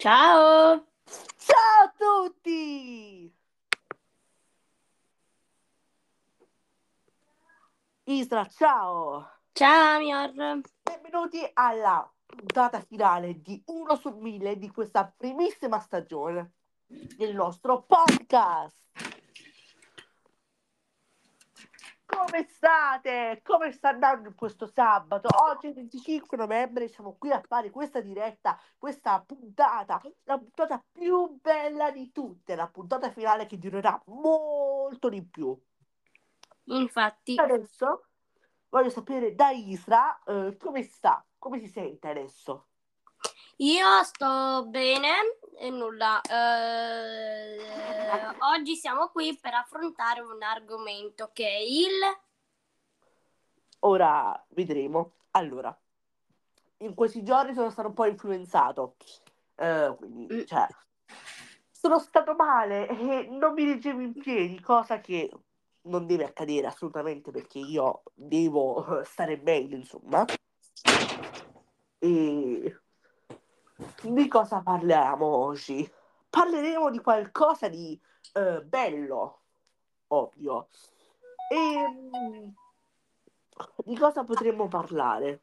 Ciao! Ciao a tutti! Isra, ciao! Ciao Amior! Benvenuti alla puntata finale di 1 su 1000 di questa primissima stagione del nostro podcast. Come state? Come sta andando questo sabato? Oggi è il 25 novembre, siamo qui a fare questa diretta, questa puntata, la puntata più bella di tutte, la puntata finale che durerà molto di più. Infatti. Adesso voglio sapere da Isra eh, come sta, come si sente adesso? Io sto bene e nulla. Eh, oggi siamo qui per affrontare un argomento che è il... Ora vedremo. Allora, in questi giorni sono stato un po' influenzato. Eh, quindi, Mm. cioè, sono stato male e non mi reggevo in piedi, cosa che non deve accadere assolutamente perché io devo stare bene, insomma. E di cosa parliamo oggi? Parleremo di qualcosa di eh, bello, ovvio. E mm, di cosa potremmo parlare?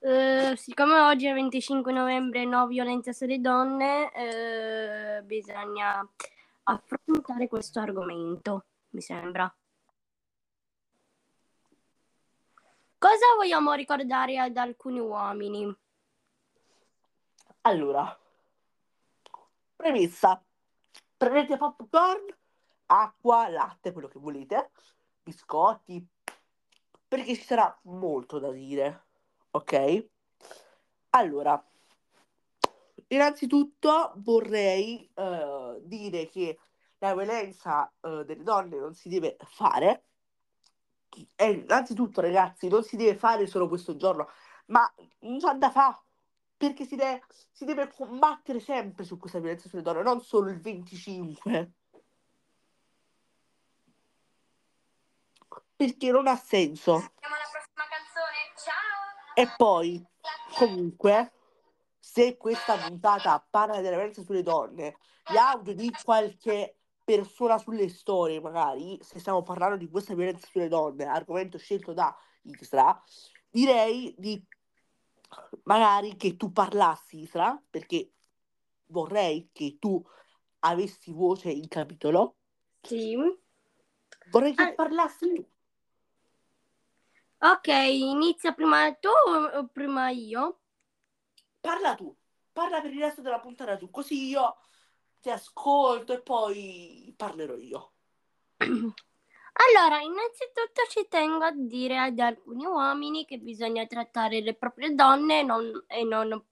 Eh, siccome oggi è 25 novembre no violenza sulle donne, eh, bisogna affrontare questo argomento, mi sembra. Cosa vogliamo ricordare ad alcuni uomini? Allora, premessa, prendete popcorn, acqua, latte, quello che volete, biscotti, perché ci sarà molto da dire, ok? Allora, innanzitutto vorrei eh, dire che la violenza eh, delle donne non si deve fare. E innanzitutto, ragazzi, non si deve fare solo questo giorno, ma non c'è da fare perché si deve, si deve combattere sempre su questa violenza sulle donne, non solo il 25. Perché non ha senso. Siamo alla prossima canzone, ciao! E poi, comunque, se questa puntata parla della violenza sulle donne, gli audio di qualche persona sulle storie, magari, se stiamo parlando di questa violenza sulle donne, argomento scelto da Isra, direi di magari che tu parlassi, Isra, perché vorrei che tu avessi voce in capitolo. Sì. Vorrei che Ah. parlassi. Ok, inizia prima tu o prima io? Parla tu, parla per il resto della puntata tu, così io ti ascolto e poi parlerò io. Allora, innanzitutto ci tengo a dire ad alcuni uomini che bisogna trattare le proprie donne e non, e non,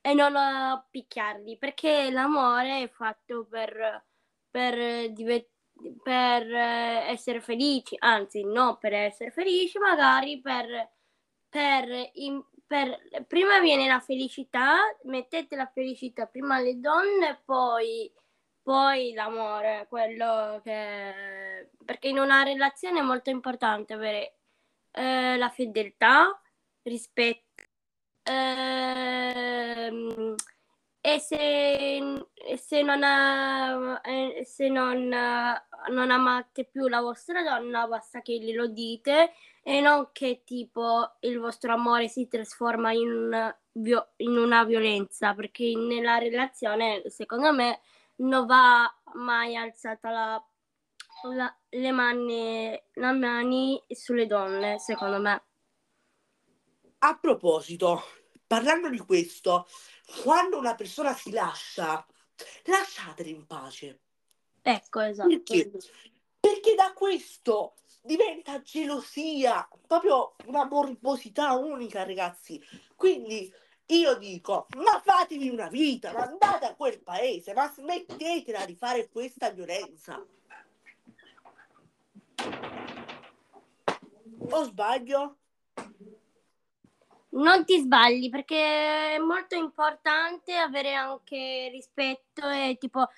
e non eh, picchiarli, perché l'amore è fatto per, per, dive- per eh, essere felici, anzi, no per essere felici, magari per, per, in- per- prima viene la felicità, mettete la felicità prima alle donne, poi poi l'amore, quello che... Perché in una relazione è molto importante avere eh, la fedeltà, rispetto, ehm, e se, se non, ha- eh, se non, eh, non amate più la vostra donna, basta che glielo dite e non che tipo il vostro amore si trasforma in, vio- in una violenza, perché nella relazione, secondo me, non va mai alzata la, la- le mani, le mani sulle donne, secondo me. A proposito, parlando di questo, quando una persona si lascia, lasciatela in pace. Ecco, esatto. Perché? Perché da questo diventa gelosia, proprio una morbosità unica, ragazzi. Quindi io dico, ma fatevi una vita, ma andate a quel paese, ma smettetela di fare questa violenza. O sbaglio? Non ti sbagli perché è molto importante avere anche rispetto e tipo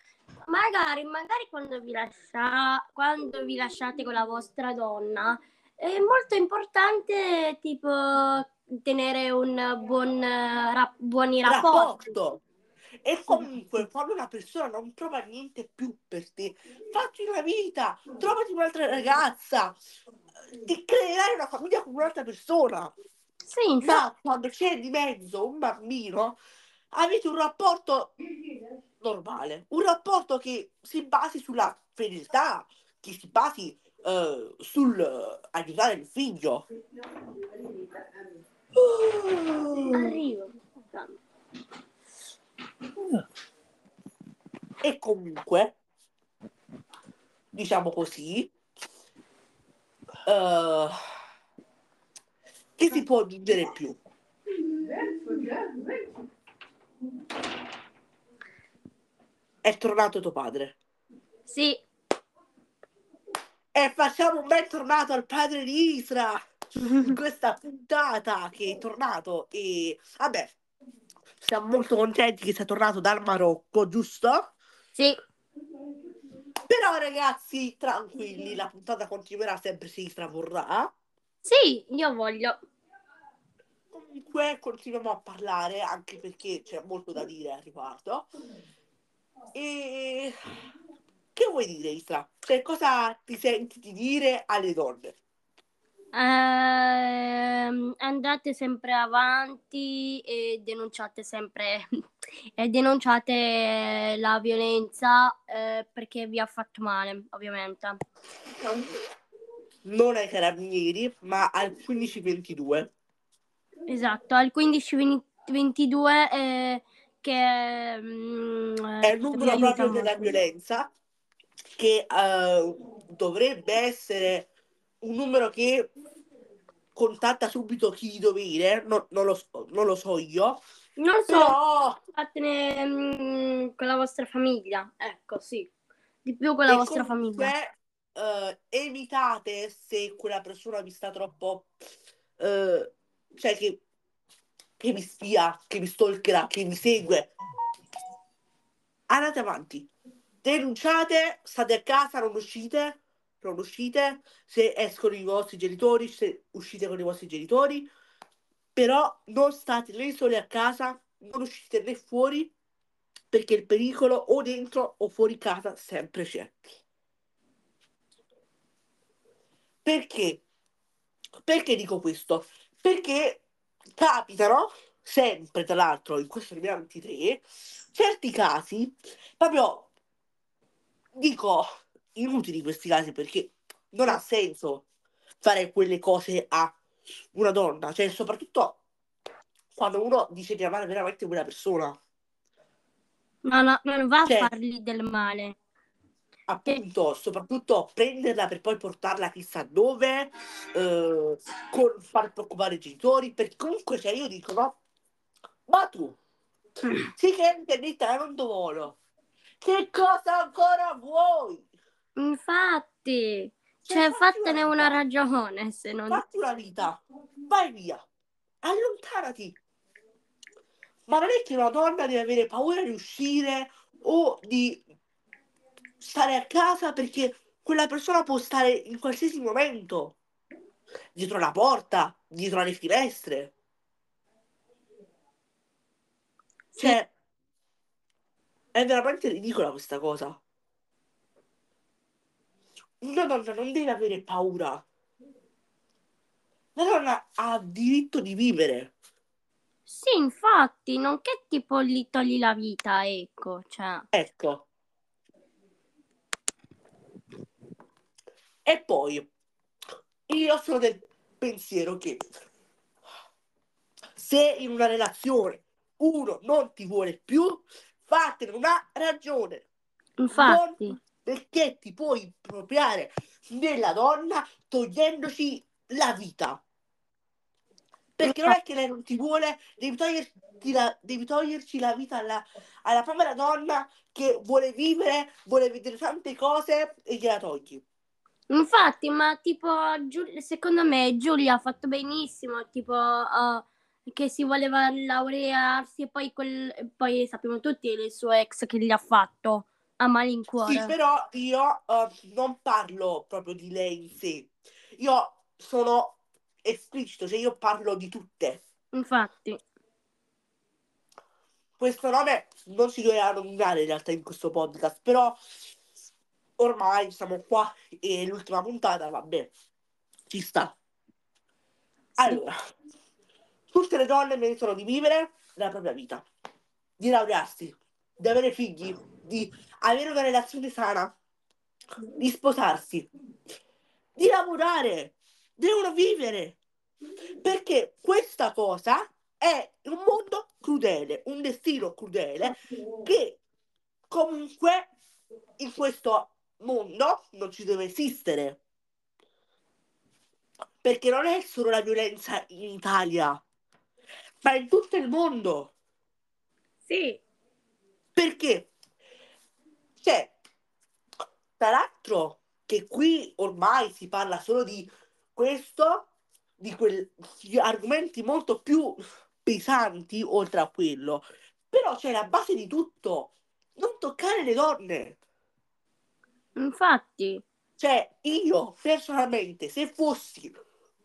magari, magari quando vi lascia, quando vi lasciate con la vostra donna è molto importante tipo tenere un buon, eh, ra- buoni rapporti. Rapporto. E comunque, quando una persona non trova niente più per te, fatti una vita, trovati un'altra ragazza, ti creerai una famiglia con un'altra persona. Sì, infatti. Ma quando c'è di mezzo un bambino, avete un rapporto normale, un rapporto che si basi sulla fedeltà, che si basi uh, sul uh, aiutare il figlio. Arrivo. E comunque, diciamo così, uh, che si può aggiungere più? È tornato tuo padre. Sì. E facciamo un bel tornato al padre di Isra in questa puntata che è tornato e vabbè siamo molto contenti che sia tornato dal Marocco, giusto? Sì. Però ragazzi, tranquilli, la puntata continuerà sempre se Isra vorrà. Sì, io voglio. Comunque continuiamo a parlare anche perché c'è molto da dire al riguardo. E che vuoi dire, Isra? Cioè, cosa ti senti di dire alle donne? Ehm, andate sempre avanti e denunciate sempre e denunciate la violenza eh, perché vi ha fatto male, ovviamente. Non ai carabinieri, ma al 1522. Esatto, al 1522 eh, che mm, È il numero proprio della violenza che eh, dovrebbe essere un numero che contatta subito chi di dovere, non, non lo, so- non lo so io, Non so, però fatene mm, con la vostra famiglia, ecco, sì, di più con la e vostra famiglia. comunque eh, evitate se quella persona vi sta troppo, eh, cioè che, che vi spia, che vi stalkerà, che vi segue, andate avanti, denunciate, state a casa, non uscite, non uscite, se escono i vostri genitori, se uscite con i vostri genitori, però non state né soli a casa, non uscite né fuori, perché il pericolo o dentro o fuori casa sempre c'è. Perché? Perché dico questo? Perché capitano sempre, tra l'altro, in questo 2023, certi casi, proprio dico inutili questi casi perché non ha senso fare quelle cose a una donna, cioè soprattutto quando uno dice di amare veramente quella persona. No, no, non va a Cioè- fargli del male. appunto, soprattutto prenderla per poi portarla chissà dove, eh, con far preoccupare i genitori, perché comunque, cioè, io dico, no, ma tu, sì che è interdetta, non vuole, che cosa ancora vuoi? Infatti, Cioè, cioè fattene una ragione, se non... Fatti una vita, vai via, allontanati. Ma non è che una donna deve avere paura di uscire o di stare a casa perché quella persona può stare in qualsiasi momento, dietro la porta, dietro le finestre. Cioè, è veramente ridicola questa cosa. Una donna non deve avere paura. La donna ha diritto di vivere. Sì, infatti, non che tipo gli togli la vita, ecco, cioè... Ecco. E poi io sono del pensiero che se in una relazione uno non ti vuole più, fatene una ragione. Infatti, Perché ti puoi appropriare della donna togliendoci la vita. Perché non è che lei non ti vuole, devi toglierti la, devi toglierci la vita alla, alla povera donna che vuole vivere, vuole vedere tante cose e gliela togli. infatti, ma tipo, secondo me Giulia ha fatto benissimo, tipo, uh, che si voleva laurearsi e poi, quel, poi sappiamo tutti il suo ex che gli ha fatto a malincuore. Sì, però io eh, non parlo proprio di lei in sé. Io sono esplicito, cioè io parlo di tutte. Infatti, questo nome non si doveva nominare in realtà in questo podcast, però ormai siamo qua e l'ultima puntata, vabbè, ci sta. Allora, tutte le donne meritano di vivere la propria vita, di laurearsi, di avere figli, di avere una relazione sana, di sposarsi, di lavorare, devono vivere. Perché questa cosa è un mondo crudele, un destino crudele che comunque in questo mondo non ci deve esistere. Perché non è solo la violenza in Italia, ma in tutto il mondo. Sì. Perché? Cioè, tra l'altro, che qui ormai si parla solo di questo, di quegli argomenti molto più pesanti oltre a quello. Però c'è la base di tutto, non toccare le donne. Infatti. Cioè, io personalmente, se fossi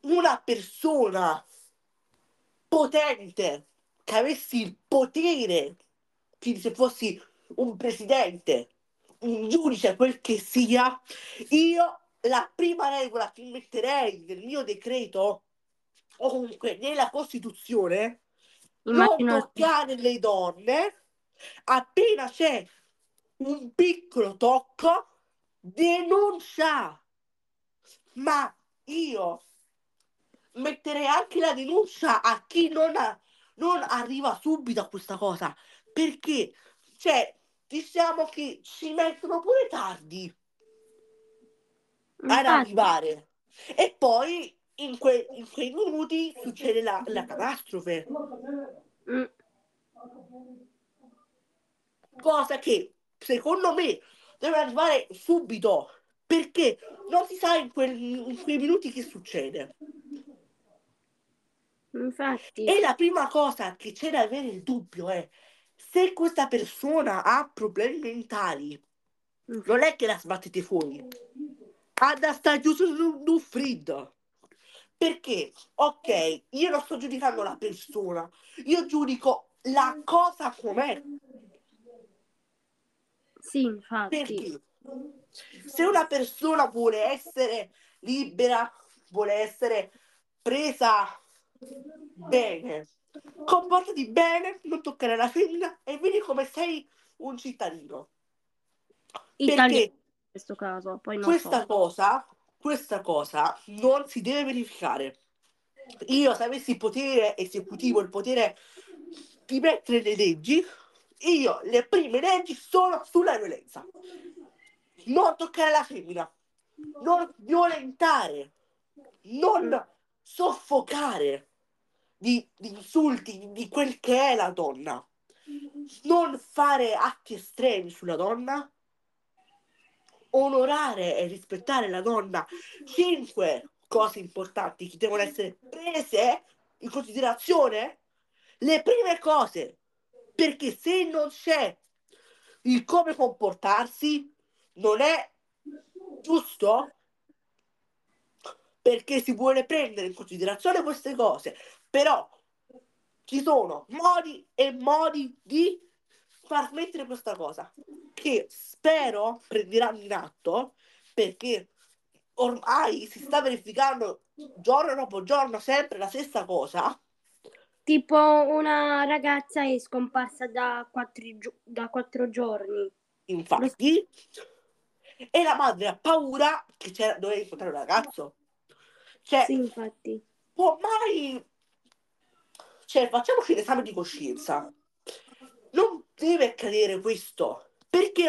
una persona potente, che avessi il potere, quindi se fossi un presidente, giudice, quel che sia, io la prima regola che metterei nel mio decreto o comunque nella Costituzione non toccare le donne. Appena c'è un piccolo tocco denuncia. Ma io metterei anche la denuncia a chi non, ha- non arriva subito a questa cosa perché cioè diciamo che ci mettono pure tardi ad arrivare e poi in, que- in quei minuti succede la, la catastrofe Mm. cosa che secondo me deve arrivare subito perché non si sa in, quel- in quei minuti che succede Infatti. e la prima cosa che c'è da avere il dubbio è se questa persona ha problemi mentali non è che la sbattete fuori ha da stare chiuso in un freddo perché ok io non sto giudicando la persona io giudico la cosa com'è Sì, infatti. Perché? Se una persona vuole essere libera, vuole essere presa bene, comportati bene, non toccare la femmina e vedi come sei un cittadino. Italiano Perché in questo caso, poi non questa so. cosa, questa cosa non si deve verificare. Io se avessi il potere esecutivo, il potere di mettere le leggi, io le prime leggi sono sulla violenza. Non toccare la femmina, non violentare, non soffocare di, di insulti, di, quel che è la donna, non fare atti estremi sulla donna, onorare e rispettare la donna. Cinque cose importanti che devono essere prese in considerazione. Le prime cose, perché se non c'è il come comportarsi, non è giusto perché si vuole prendere in considerazione queste cose, però ci sono modi e modi di far smettere questa cosa che spero prenderanno in atto perché ormai si sta verificando giorno dopo giorno sempre la stessa cosa Tipo una ragazza è scomparsa da quattro, gio- da quattro giorni. infatti e la madre ha paura che c'era, doveva incontrare un ragazzo cioè Sì, infatti. può mai cioè facciamoci l'esame di coscienza. Non deve accadere questo perché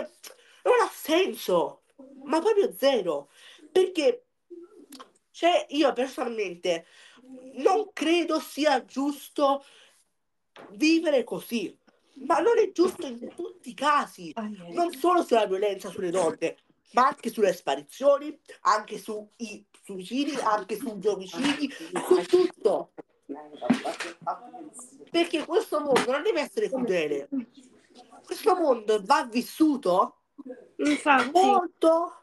non ha senso ma proprio zero. Perché cioè io personalmente non credo sia giusto vivere così ma non è giusto in tutti i casi. Non solo sulla violenza sulle donne ma anche sulle sparizioni anche sui suicidi anche sugli omicidi su tutto perché questo mondo non deve essere crudele questo mondo va vissuto Infatti. molto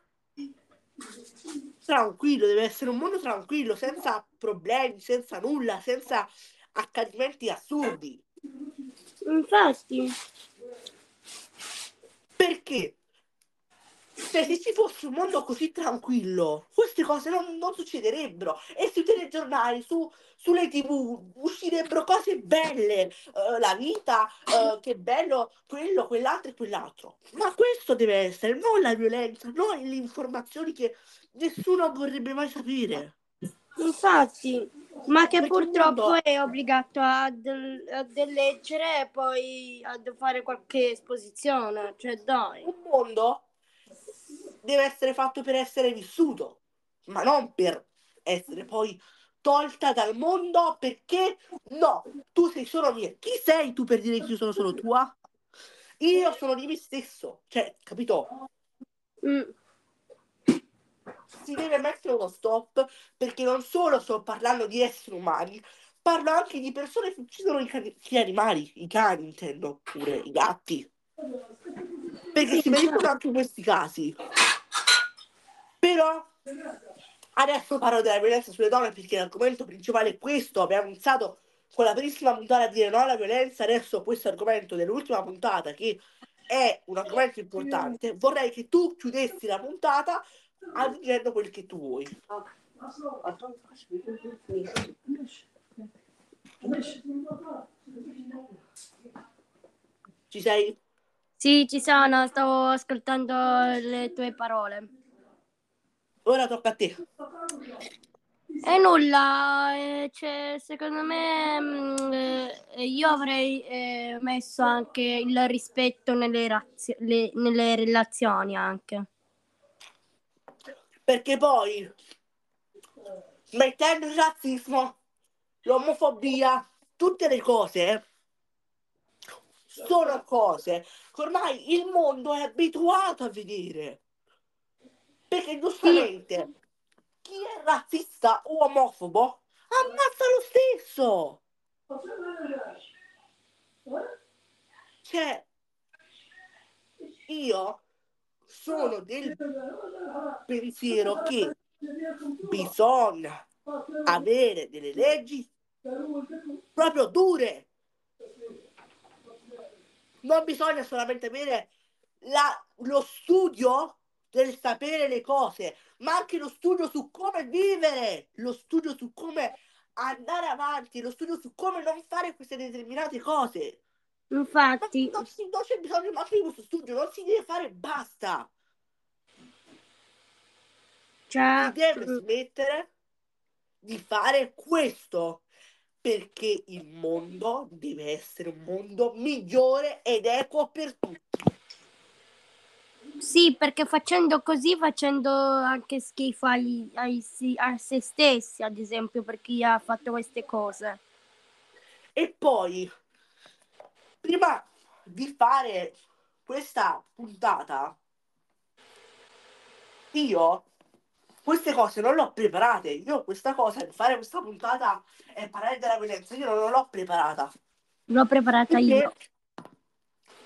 tranquillo, deve essere un mondo tranquillo, senza problemi, senza nulla, senza accadimenti assurdi. Infatti. Perché? Cioè, se ci fosse un mondo così tranquillo, queste cose non, non succederebbero. E sui telegiornali, su, sulle tv, uscirebbero cose belle. Uh, la vita, uh, che bello, quello, quell'altro e quell'altro. Ma questo deve essere, non la violenza, non le informazioni che nessuno vorrebbe mai sapere. Infatti, ma che Perché purtroppo mondo... è obbligato a, leggere e poi a fare qualche esposizione. Cioè, dai. Un mondo deve essere fatto per essere vissuto, ma non per essere poi tolta dal mondo perché no, tu sei solo mia. Chi sei tu per dire che io sono solo tua? Io sono di me stesso, cioè, capito? Mm. Si deve mettere uno stop perché non solo sto parlando di esseri umani, parlo anche di persone che uccidono i cani, gli animali, i cani intendo, pure i gatti. Perché si verificano anche questi casi. Però adesso parlo della violenza sulle donne perché l'argomento principale è questo. Abbiamo iniziato con la primissima puntata a dire no alla violenza, adesso questo argomento dell'ultima puntata che è un argomento importante. Vorrei che tu chiudessi la puntata aggiungendo quel che tu vuoi. Ci sei? Sì, ci sono, stavo ascoltando le tue parole. Ora tocca a te. E nulla, eh, cioè, secondo me mh, mm, eh, io avrei eh, messo anche il rispetto nelle, razio- le, nelle relazioni anche. Perché poi, mettendo il razzismo, l'omofobia, tutte le cose, sono cose che ormai il mondo è abituato a vedere. Perché giustamente chi è razzista o omofobo ammazza lo stesso. Cioè, io sono del pensiero che bisogna avere delle leggi proprio dure. Non bisogna solamente avere la, lo studio del sapere le cose, ma anche lo studio su come vivere, lo studio su come andare avanti, lo studio su come non fare queste determinate cose. Infatti. Non, non, non c'è bisogno neanche di questo studio, non si deve fare, basta. Cioè... Si deve smettere di fare questo perché il mondo deve essere un mondo migliore ed equo per tutti. Sì, perché facendo così, facendo anche schifo ai, ai, a se stessi, ad esempio, per chi ha fatto queste cose. E poi, prima di fare questa puntata, io queste cose non le ho preparate. Io questa cosa, di fare questa puntata e parlare della violenza, io non l'ho preparata. L'ho preparata perché, io.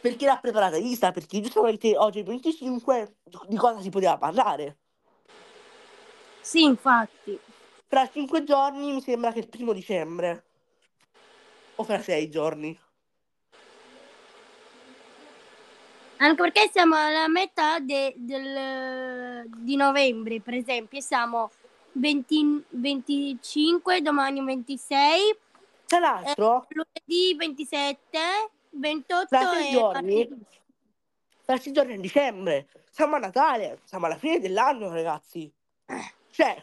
Perché l'ha preparata Isa? Perché giustamente oggi è 25 di cosa si poteva parlare. Sì, infatti. Fra cinque giorni mi sembra che il primo dicembre. O fra sei giorni. Anche perché siamo alla metà de, del, di novembre, per esempio, siamo 20, 25, domani 26. Tra l'altro, eh, lunedì 27, 28 tra e giorni, tra sei giorni in dicembre. Siamo a Natale, siamo alla fine dell'anno, ragazzi. Cioè,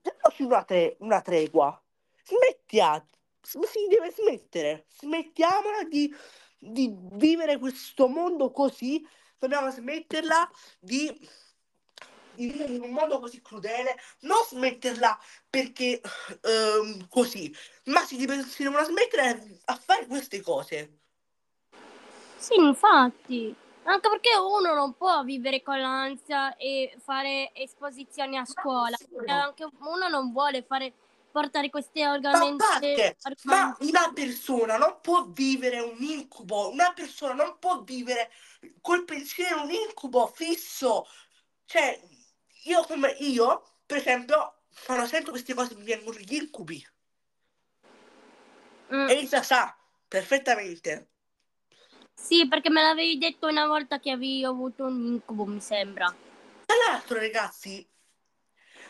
diamoci una, tre, una tregua. Smettiate, si deve smettere. Smettiamola di di vivere questo mondo così, dobbiamo smetterla di, in un mondo così crudele, non smetterla perché um, così, ma si, deve, si devono smettere a fare queste cose. Sì, infatti. Anche perché uno non può vivere con l'ansia e fare esposizioni a scuola. Anche uno non vuole fare portare questi argomenti. Ma, ma una persona non può vivere un incubo, una persona non può vivere col pensiero un incubo fisso. Cioè, io come io, per esempio, quando sento queste cose mi vengono gli incubi. Mm. Elisa sa, perfettamente. Sì, perché me l'avevi detto una volta che avevi avuto un incubo, mi sembra. Tra l'altro, ragazzi,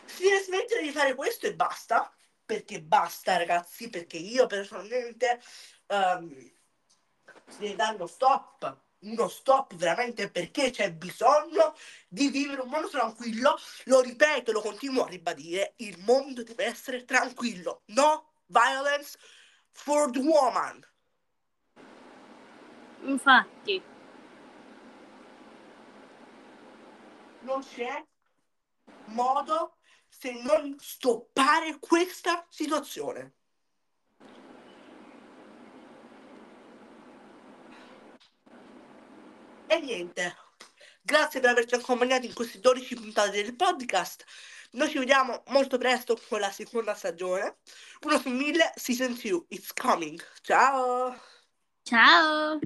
si deve smettere di fare questo e basta. Perché basta, ragazzi, perché io personalmente um, si deve dare uno stop. Uno stop veramente perché c'è bisogno di vivere un mondo tranquillo. Lo ripeto, lo continuo a ribadire: il mondo deve essere tranquillo. No violence for the woman. Infatti. Non c'è modo se non stoppare questa situazione. E niente, grazie per averci accompagnato in queste 12 puntate del podcast. Noi ci vediamo molto presto con la seconda stagione. Uno su mille, season 2, it's coming. Ciao! Ciao!